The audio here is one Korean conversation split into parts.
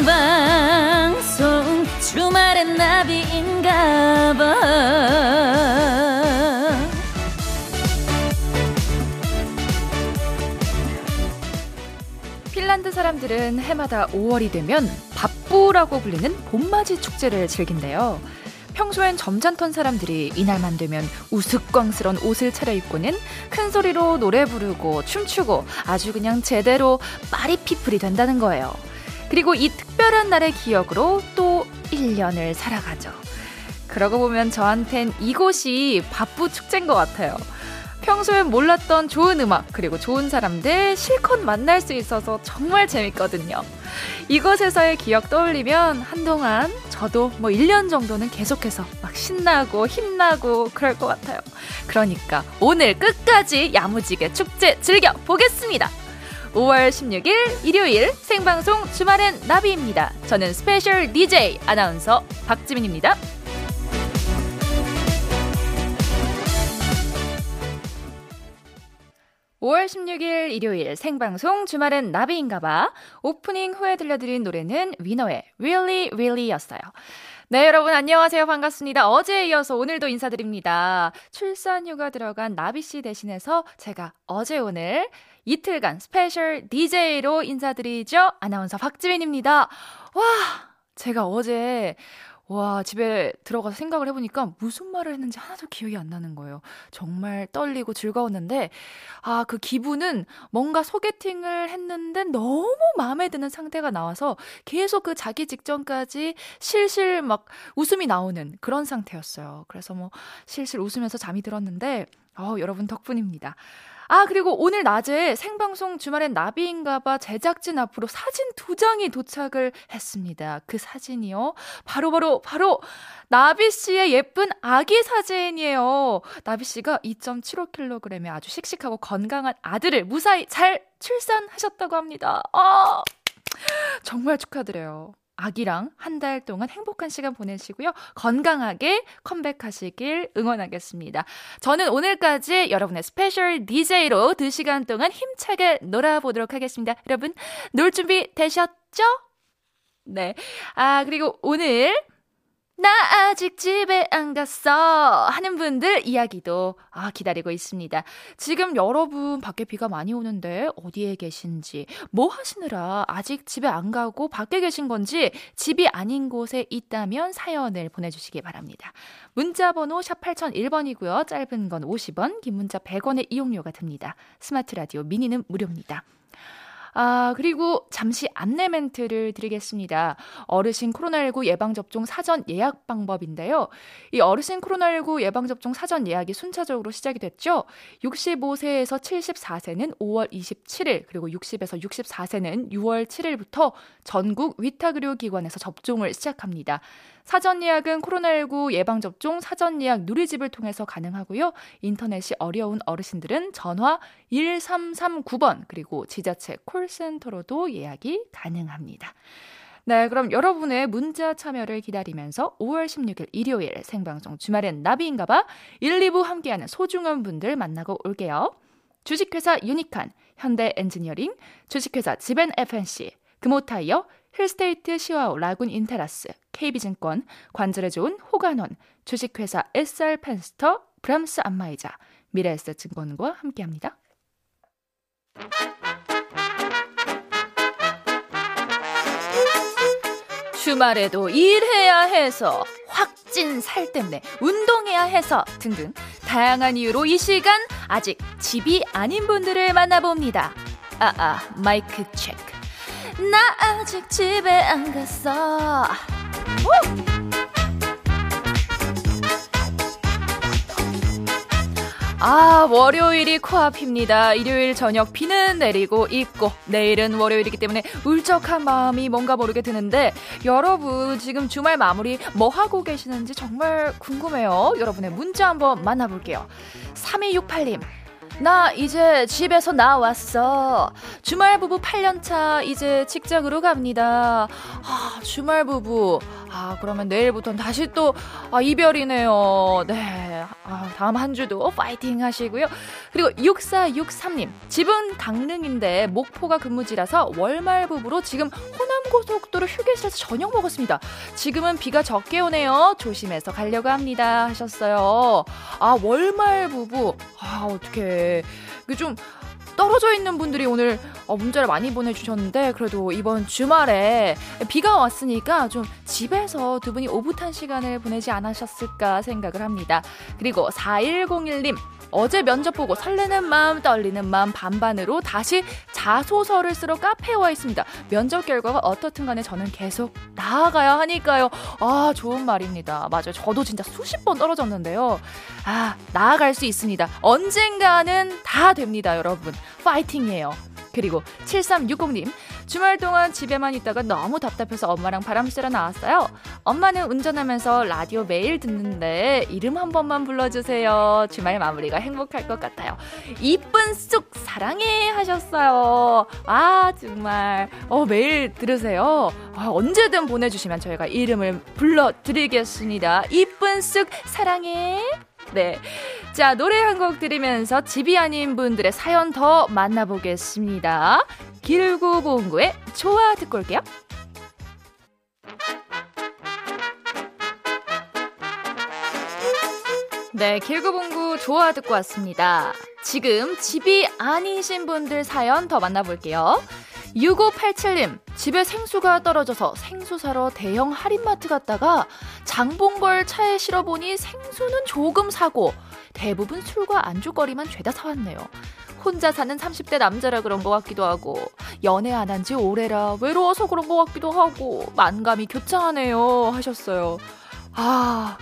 생방송 주말엔 나비인가 봐 핀란드 사람들은 해마다 5월이 되면 밥부라고 불리는 봄맞이 축제를 즐긴대요. 평소엔 점잖던 사람들이 이날만 되면 우스꽝스런 옷을 차려입고는 큰 소리로 노래 부르고 춤추고 아주 그냥 제대로 파리 피플이 된다는 거예요. 그리고 이 특별한 날의 기억으로 또 1년을 살아가죠. 그러고 보면 저한텐 이곳이 밥부 축제인 것 같아요. 평소엔 몰랐던 좋은 음악, 그리고 좋은 사람들 실컷 만날 수 있어서 정말 재밌거든요. 이곳에서의 기억 떠올리면 한동안 저도 뭐 1년 정도는 계속해서 막 신나고 힘나고 그럴 것 같아요. 그러니까 오늘 끝까지 야무지게 축제 즐겨 보겠습니다. 5월 16일 일요일 생방송 주말엔 나비입니다. 저는 스페셜 DJ 아나운서 박지민입니다. 5월 16일 일요일 생방송 주말엔 나비인가봐 오프닝 후에 들려드린 노래는 위너의 Really Really 였어요. 네, 여러분 안녕하세요. 반갑습니다. 어제에 이어서 오늘도 인사드립니다. 출산 휴가 들어간 나비 씨 대신해서 제가 어제 오늘 이틀간 스페셜 DJ로 인사드리죠. 아나운서 박지민입니다. 와, 제가 어제 와, 집에 들어가서 생각을 해보니까 무슨 말을 했는지 하나도 기억이 안 나는 거예요. 정말 떨리고 즐거웠는데, 아, 그 기분은 뭔가 소개팅을 했는데 너무 마음에 드는 상대가 나와서 계속 그 자기 직전까지 실실 막 웃음이 나오는 그런 상태였어요. 그래서 뭐 실실 웃으면서 잠이 들었는데, 어, 여러분 덕분입니다. 아, 그리고 오늘 낮에 생방송 주말엔 나비인가봐 제작진 앞으로 사진 두 장이 도착을 했습니다. 그 사진이요. 바로바로, 바로, 바로 나비 씨의 예쁜 아기 사진이에요. 나비 씨가 2.75kg의 아주 씩씩하고 건강한 아들을 무사히 잘 출산하셨다고 합니다. 아, 정말 축하드려요. 아기랑 한 달 동안 행복한 시간 보내시고요. 건강하게 컴백하시길 응원하겠습니다. 저는 오늘까지 여러분의 스페셜 DJ로 2시간 동안 힘차게 놀아보도록 하겠습니다. 여러분, 놀 준비 되셨죠? 네. 아, 그리고 오늘 나 아직 집에 안 갔어 하는 분들 이야기도 아 기다리고 있습니다. 지금 여러분 밖에 비가 많이 오는데 어디에 계신지 뭐 하시느라 아직 집에 안 가고 밖에 계신 건지 집이 아닌 곳에 있다면 사연을 보내주시기 바랍니다. 문자 번호 샵 8001번이고요. 짧은 건 50원, 긴 문자 100원의 이용료가 듭니다. 스마트 라디오 미니는 무료입니다. 아, 그리고 잠시 안내 멘트를 드리겠습니다. 어르신 코로나19 예방접종 사전 예약 방법인데요. 이 어르신 코로나19 예방접종 사전 예약이 순차적으로 시작이 됐죠. 65세에서 74세는 5월 27일, 그리고 60에서 64세는 6월 7일부터 전국 위탁의료기관에서 접종을 시작합니다. 사전 예약은 코로나19 예방접종 사전 예약 누리집을 통해서 가능하고요. 인터넷이 어려운 어르신들은 전화 1339번 그리고 지자체 콜센터로도 예약이 가능합니다. 네, 그럼 여러분의 문자 참여를 기다리면서 5월 16일 일요일 생방송 주말엔 나비인가봐 1, 2부 함께하는 소중한 분들 만나고 올게요. 주식회사 유니칸, 현대 엔지니어링, 주식회사 지벤 FNC, 금호타이어, 힐스테이트 시와오 라군 인테라스, KB증권, 관절에 좋은 호간원, 주식회사 SR 펜스터, 브람스 안마이자, 미래에셋증권과 함께합니다. 주말에도 일해야 해서 확진 살 때문에 운동해야 해서 등등 다양한 이유로 이 시간 아직 집이 아닌 분들을 만나봅니다. 아아 아, 마이크 체크. 나 아직 집에 안 갔어. 아, 월요일이 코앞입니다. 일요일 저녁 비는 내리고 있고, 내일은 월요일이기 때문에 울적한 마음이 뭔가 모르게 드는데, 여러분, 지금 주말 마무리 뭐 하고 계시는지 정말 궁금해요. 여러분의 문자 한번 만나볼게요. 3268님, 나 이제 집에서 나왔어. 주말 부부 8년차 이제 직장으로 갑니다. 아, 주말 부부. 아, 그러면 내일부터는 다시 또 아, 이별이네요. 네. 아, 다음 한 주도 파이팅 하시고요. 그리고 6463님. 집은 강릉인데 목포가 근무지라서 월말 부부로 지금 호남 고속도로 휴게실에서 저녁 먹었습니다. 지금은 비가 적게 오네요. 조심해서 가려고 합니다. 하셨어요. 아, 월말 부부. 아, 어 떡해. 좀 떨어져 있는 분들이 오늘 어, 문자를 많이 보내주셨는데 그래도 이번 주말에 비가 왔으니까 좀 집에서 두 분이 오붓한 시간을 보내지 않으셨을까 생각을 합니다. 그리고 4101님 어제 면접 보고 설레는 마음, 떨리는 마음 반반으로 다시 자소서를 쓰러 카페에 와 있습니다. 면접 결과가 어떻든 간에 저는 계속 나아가야 하니까요. 아, 좋은 말입니다. 맞아요. 저도 진짜 수십 번 떨어졌는데요. 아, 나아갈 수 있습니다. 언젠가는 다 됩니다, 여러분. 파이팅이에요. 그리고 7360님, 주말 동안 집에만 있다가 너무 답답해서 엄마랑 바람 쐬러 나왔어요. 엄마는 운전하면서 라디오 매일 듣는데 이름 한 번만 불러주세요. 주말 마무리가 행복할 것 같아요. 이쁜 쑥 사랑해 하셨어요. 아 정말 어 매일 들으세요. 아, 언제든 보내주시면 저희가 이름을 불러드리겠습니다. 이쁜 쑥 사랑해. 네. 자, 노래 한 곡 들으면서 집이 아닌 분들의 사연 더 만나보겠습니다. 길고 봉구의 좋아 듣고 올게요. 네, 길고 봉구 좋아 듣고 왔습니다. 지금 집이 아니신 분들 사연 더 만나볼게요. 6587님, 집에 생수가 떨어져서 생수 사러 대형 할인마트 갔다가 장본걸 차에 실어보니 생수는 조금 사고 대부분 술과 안주거리만 죄다 사왔네요. 혼자 사는 30대 남자라 그런 것 같기도 하고 연애 안 한 지 오래라 외로워서 그런 것 같기도 하고 만감이 교차하네요 하셨어요. 아,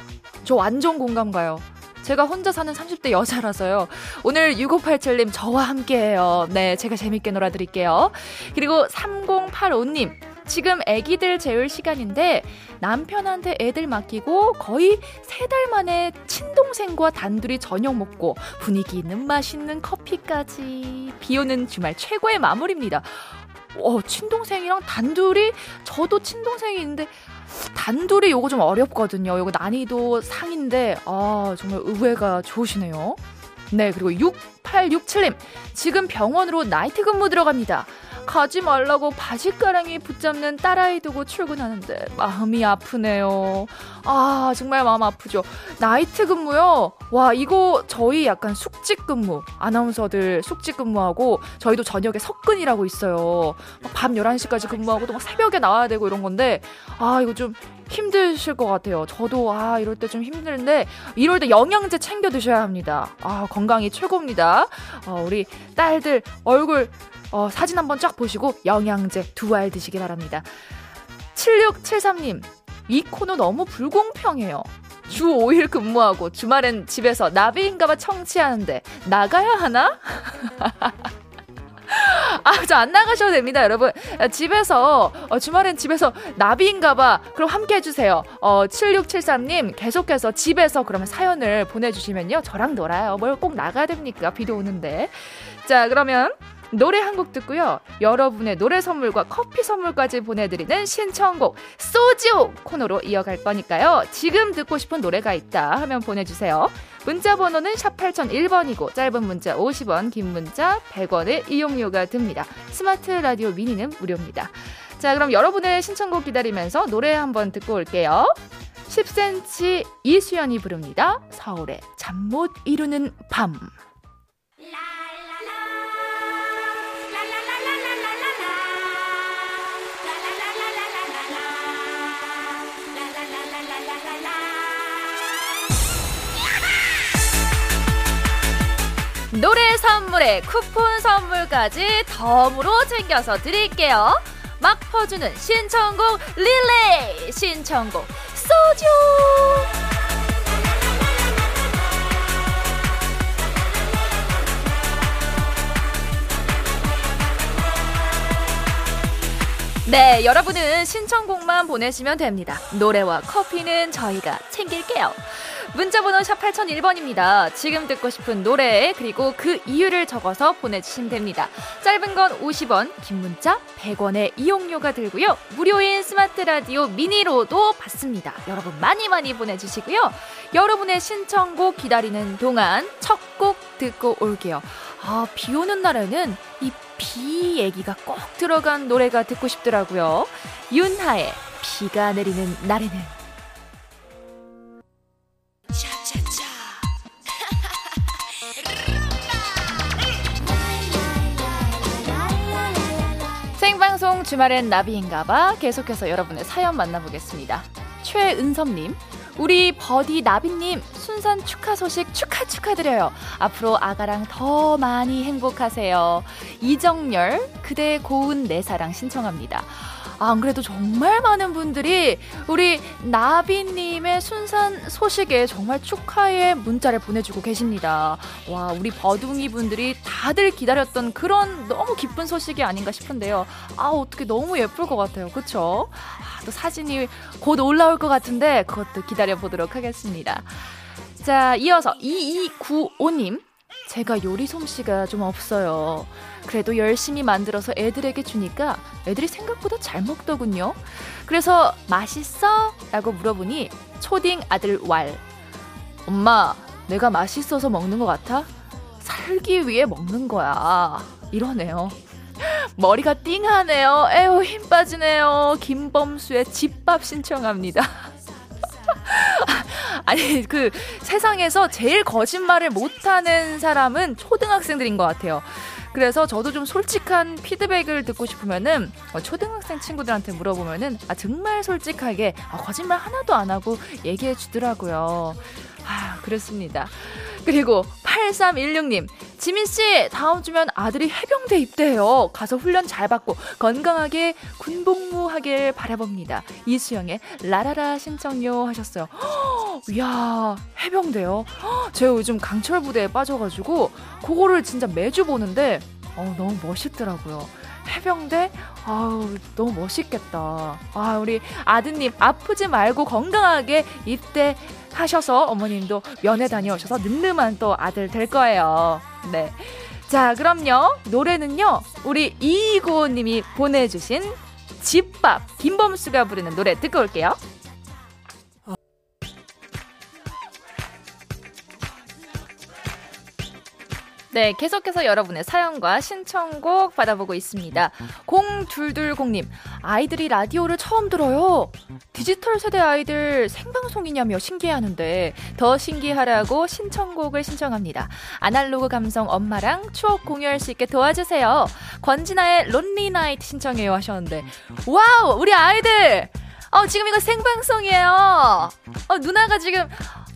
저 완전 공감 가요. 제가 혼자 사는 30대 여자라서요. 오늘 6587님 저와 함께해요. 네, 제가 재밌게 놀아드릴게요. 그리고 3085님. 지금 애기들 재울 시간인데 남편한테 애들 맡기고 거의 세 달 만에 친동생과 단둘이 저녁 먹고 분위기 있는 맛있는 커피까지 비 오는 주말 최고의 마무리입니다. 어, 친동생이랑 단둘이 저도 친동생이 있는데 단둘이 요거 좀 어렵거든요. 요거 난이도 상인데 아, 정말 의외가 좋으시네요. 네, 그리고 6867님. 지금 병원으로 나이트 근무 들어갑니다. 가지 말라고 바지가랑이 붙잡는 딸아이 두고 출근하는데 마음이 아프네요. 아, 정말 마음 아프죠. 나이트 근무요? 와, 이거 저희 약간 숙직 근무. 아나운서들 숙직 근무하고 저희도 저녁에 석근이라고 있어요. 밤 11시까지 근무하고 또막 새벽에 나와야 되고 이런 건데 아, 이거 좀 힘드실 것 같아요. 저도 아 이럴 때 좀 힘든데 이럴 때 영양제 챙겨 드셔야 합니다. 아 건강이 최고입니다. 어, 우리 딸들 얼굴 어, 사진 한번 쫙 보시고 영양제 두 알 드시기 바랍니다. 7673님, 이 코너 너무 불공평해요. 주 5일 근무하고 주말엔 집에서 나비인가봐 청취하는데 나가야 하나? 아, 저 안 나가셔도 됩니다, 여러분. 집에서, 어, 주말엔 집에서 나비인가봐. 그럼 함께 해주세요. 어, 7673님, 계속해서 집에서 그러면 사연을 보내주시면요. 저랑 놀아요. 뭘 꼭 나가야 됩니까? 비도 오는데. 자, 그러면 노래 한 곡 듣고요. 여러분의 노래 선물과 커피 선물까지 보내드리는 신청곡 소지오 코너로 이어갈 거니까요. 지금 듣고 싶은 노래가 있다 하면 보내주세요. 문자 번호는 샵 8001번이고 짧은 문자 50원, 긴 문자 100원의 이용료가 듭니다. 스마트 라디오 미니는 무료입니다. 자, 그럼 여러분의 신청곡 기다리면서 노래 한번 듣고 올게요. 10cm 이수연이 부릅니다. 서울의 잠 못 이루는 밤. 노래 선물에 쿠폰 선물까지 덤으로 챙겨서 드릴게요. 막 퍼주는 신청곡 릴레이 신청곡 소주 네, 여러분은 신청곡만 보내시면 됩니다. 노래와 커피는 저희가 챙길게요. 문자번호 샵 8001번입니다. 지금 듣고 싶은 노래, 그리고 그 이유를 적어서 보내주시면 됩니다. 짧은 건 50원, 긴 문자 100원의 이용료가 들고요. 무료인 스마트 라디오 미니로도 받습니다. 여러분 많이 많이 보내주시고요. 여러분의 신청곡 기다리는 동안 첫 곡 듣고 올게요. 아, 비 오는 날에는 이 비 얘기가 꼭 들어간 노래가 듣고 싶더라고요. 윤하의 비가 내리는 날에는. 생방송 주말엔 나비인가봐 계속해서 여러분의 사연 만나보겠습니다. 최은섭님, 우리 버디 나비님 순산 축하 소식 축하 축하드려요. 앞으로 아가랑 더 많이 행복하세요. 이정열 그대 고운 내 사랑 신청합니다. 아, 안 그래도 정말 많은 분들이 우리 나비님의 순산 소식에 정말 축하의 문자를 보내주고 계십니다. 와, 우리 버둥이 분들이 다들 기다렸던 그런 너무 기쁜 소식이 아닌가 싶은데요. 아, 어떻게 너무 예쁠 것 같아요. 그쵸? 아, 또 사진이 곧 올라올 것 같은데 그것도 기다려보도록 하겠습니다. 자, 이어서 2295님. 제가 요리 솜씨가 좀 없어요. 그래도 열심히 만들어서 애들에게 주니까 애들이 생각보다 잘 먹더군요. 그래서 맛있어? 라고 물어보니 초딩 아들 왈. 엄마, 내가 맛있어서 먹는 것 같아? 살기 위해 먹는 거야. 이러네요. 머리가 띵하네요. 에휴, 힘 빠지네요. 김범수의 집밥 신청합니다. 아니 그 세상에서 제일 거짓말을 못하는 사람은 초등학생들인 것 같아요. 그래서 저도 좀 솔직한 피드백을 듣고 싶으면은 어, 초등학생 친구들한테 물어보면은 아 정말 솔직하게 아, 거짓말 하나도 안 하고 얘기해 주더라고요. 아 그렇습니다. 그리고 8316님 지민씨 다음 주면 아들이 해병대 입대해요. 가서 훈련 잘 받고 건강하게 군복무 하길 바라봅니다. 이수영의 라라라 신청요 하셨어요. 이야 해병대요. 제가 요즘 강철 부대에 빠져가지고 그거를 진짜 매주 보는데 어, 너무 멋있더라고요. 해병대? 아우, 너무 멋있겠다. 아, 우리 아드님, 아프지 말고 건강하게 입대 하셔서 어머님도 면회 다녀오셔서 늠름한 또 아들 될 거예요. 네. 자, 그럼요. 노래는요, 우리 이이고님이 보내주신 집밥, 김범수가 부르는 노래 듣고 올게요. 네, 계속해서 여러분의 사연과 신청곡 받아보고 있습니다. 0220님, 아이들이 라디오를 처음 들어요. 디지털 세대 아이들 생방송이냐며 신기해하는데 더 신기하라고 신청곡을 신청합니다. 아날로그 감성 엄마랑 추억 공유할 수 있게 도와주세요. 권진아의 Lonely Night 신청해요 하셨는데 와우, 우리 아이들! 어, 지금 이거 생방송이에요. 어, 누나가 지금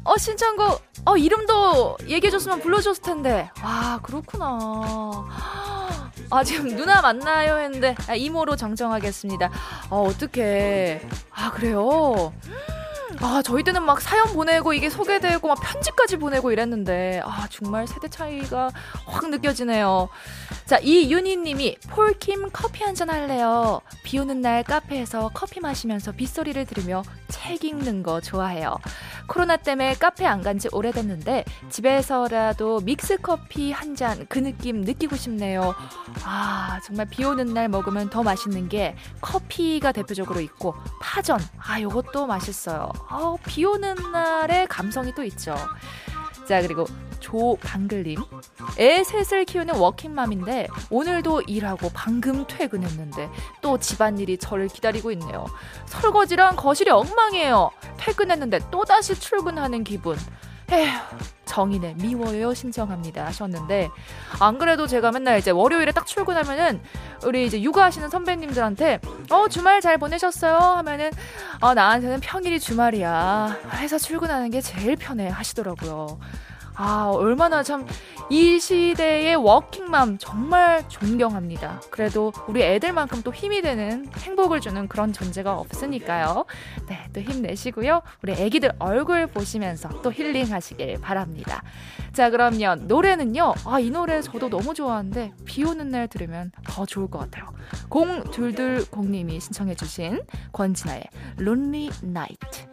어, 신청곡, 어, 이름도 얘기해줬으면 불러줬을 텐데. 아, 그렇구나. 아, 지금 누나 만나요 했는데, 아, 이모로 정정하겠습니다. 어, 어떡해. 아, 그래요? 아, 저희 때는 막 사연 보내고 이게 소개되고 막 편지까지 보내고 이랬는데, 아, 정말 세대 차이가 확 느껴지네요. 자, 이윤희 님이 폴킴 커피 한 잔 할래요. 비 오는 날 카페에서 커피 마시면서 빗소리를 들으며 책 읽는 거 좋아해요. 코로나 때문에 카페 안 간 지 오래됐는데 집에서라도 믹스 커피 한 잔 그 느낌 느끼고 싶네요. 아, 정말 비 오는 날 먹으면 더 맛있는 게 커피가 대표적으로 있고 파전. 아, 요것도 맛있어요. 아, 비 오는 날의 감성이 또 있죠. 자, 그리고 조방글님. 애 셋을 키우는 워킹맘인데 오늘도 일하고 방금 퇴근했는데 또 집안일이 저를 기다리고 있네요. 설거지랑 거실이 엉망이에요. 퇴근했는데 또다시 출근하는 기분. 에휴, 정인의 미워요 신청합니다 하셨는데 안 그래도 제가 맨날 이제 월요일에 딱 출근하면은 우리 이제 육아하시는 선배님들한테 어 주말 잘 보내셨어요 하면은 어 나한테는 평일이 주말이야 회사 출근하는 게 제일 편해 하시더라고요. 아, 얼마나 참 이 시대의 워킹맘 정말 존경합니다. 그래도 우리 애들만큼 또 힘이 되는 행복을 주는 그런 존재가 없으니까요. 네, 또 힘내시고요. 우리 애기들 얼굴 보시면서 또 힐링하시길 바랍니다. 자, 그러면 노래는요. 아, 이 노래 저도 너무 좋아하는데 비 오는 날 들으면 더 좋을 것 같아요. 0220님이 신청해 주신 권진아의 Lonely Night.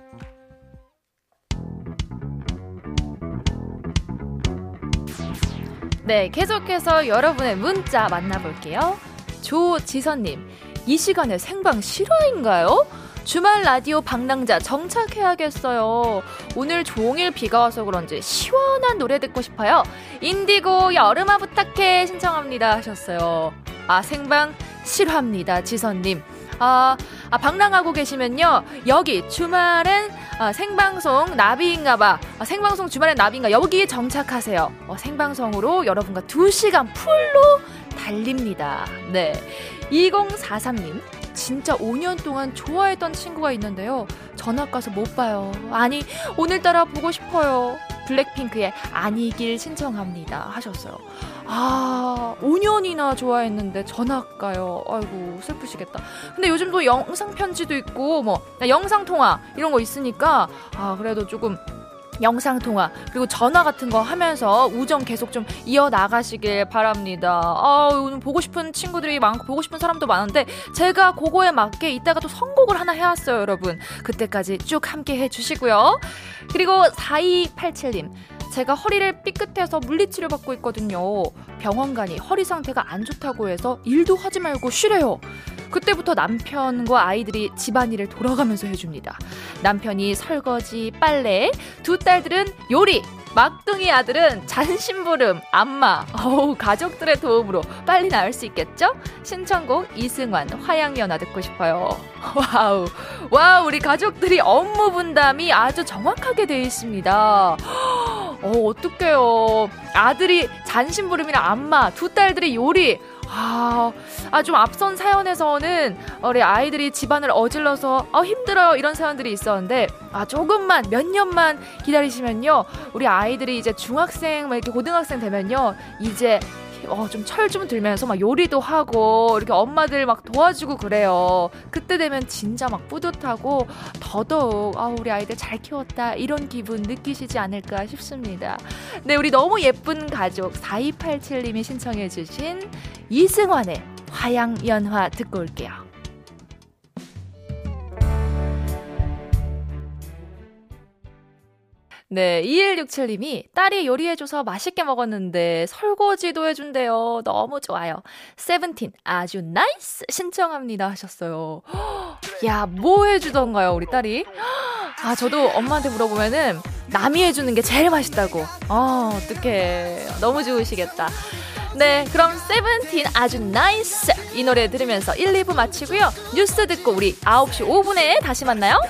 네, 계속해서 여러분의 문자 만나볼게요. 조지선님, 이 시간에 생방 실화인가요? 주말 라디오 방랑자 정착해야겠어요. 오늘 종일 비가 와서 그런지 시원한 노래 듣고 싶어요. 인디고 여름아 부탁해 신청합니다 하셨어요. 아, 생방 실화입니다. 지선님. 아, 아, 방랑하고 계시면요. 여기 주말엔 아, 생방송 나비인가봐. 아, 생방송 주말엔 나비인가. 여기에 정착하세요. 어, 생방송으로 여러분과 2시간 풀로 달립니다. 네. 2043님. 진짜 5년 동안 좋아했던 친구가 있는데요. 전학 가서 못 봐요. 아니, 오늘따라 보고 싶어요. 블랙핑크의 아니길 신청합니다. 하셨어요. 아, 5년 이나 좋아했는데 전학 가요. 아이고, 슬프시겠다. 근데 요즘 도 영상 편지도 있고, 뭐, 영상 통화, 이런 거 있으니까, 아, 그래도 조금 영상 통화 그리고 전화 같은 거 하면서 우정 계속 좀 이어 나가시길 바랍니다. 아, 오늘 보고 싶은 친구들이 많고 보고 싶은 사람도 많은데 제가 그거에 맞게 이따가 또 선곡을 하나 해왔어요, 여러분. 그때까지 쭉 함께 해주시고요. 그리고 4287님. 제가 허리를 삐끗해서 물리치료 받고 있거든요. 병원 가니 허리 상태가 안 좋다고 해서 일도 하지 말고 쉬래요. 그때부터 남편과 아이들이 집안일을 돌아가면서 해줍니다. 남편이 설거지, 빨래, 두 딸들은 요리, 막둥이 아들은 잔심부름, 안마, 어우, 가족들의 도움으로 빨리 나을 수 있겠죠? 신청곡 이승환, 화양연화 듣고 싶어요. 와우, 와우, 우리 가족들이 업무 분담이 아주 정확하게 되어 있습니다. 어, 어떡해요. 아들이 잔심부름이나 안마, 두 딸들이 요리, 아, 아, 좀 앞선 사연에서는 우리 아이들이 집안을 어질러서 아, 힘들어요. 이런 사연들이 있었는데, 아, 조금만, 몇 년만 기다리시면요. 우리 아이들이 이제 중학생, 막 이렇게 고등학생 되면요. 이제 어, 좀 철 좀 들면서 막 요리도 하고 이렇게 엄마들 막 도와주고 그래요. 그때 되면 진짜 막 뿌듯하고 더더욱 아, 우리 아이들 잘 키웠다 이런 기분 느끼시지 않을까 싶습니다. 네, 우리 너무 예쁜 가족 4287님이 신청해 주신 이승환의 화양연화 듣고 올게요. 네, 2167님이 딸이 요리해줘서 맛있게 먹었는데 설거지도 해준대요. 너무 좋아요. 세븐틴 아주 Nice 신청합니다 하셨어요. 야, 뭐 해주던가요, 우리 딸이? 아, 저도 엄마한테 물어보면은 남이 해주는 게 제일 맛있다고. 아, 어떡해. 너무 좋으시겠다. 네, 그럼 세븐틴 아주 Nice 이 노래 들으면서 1, 2부 마치고요. 뉴스 듣고 우리 9시 5분에 다시 만나요.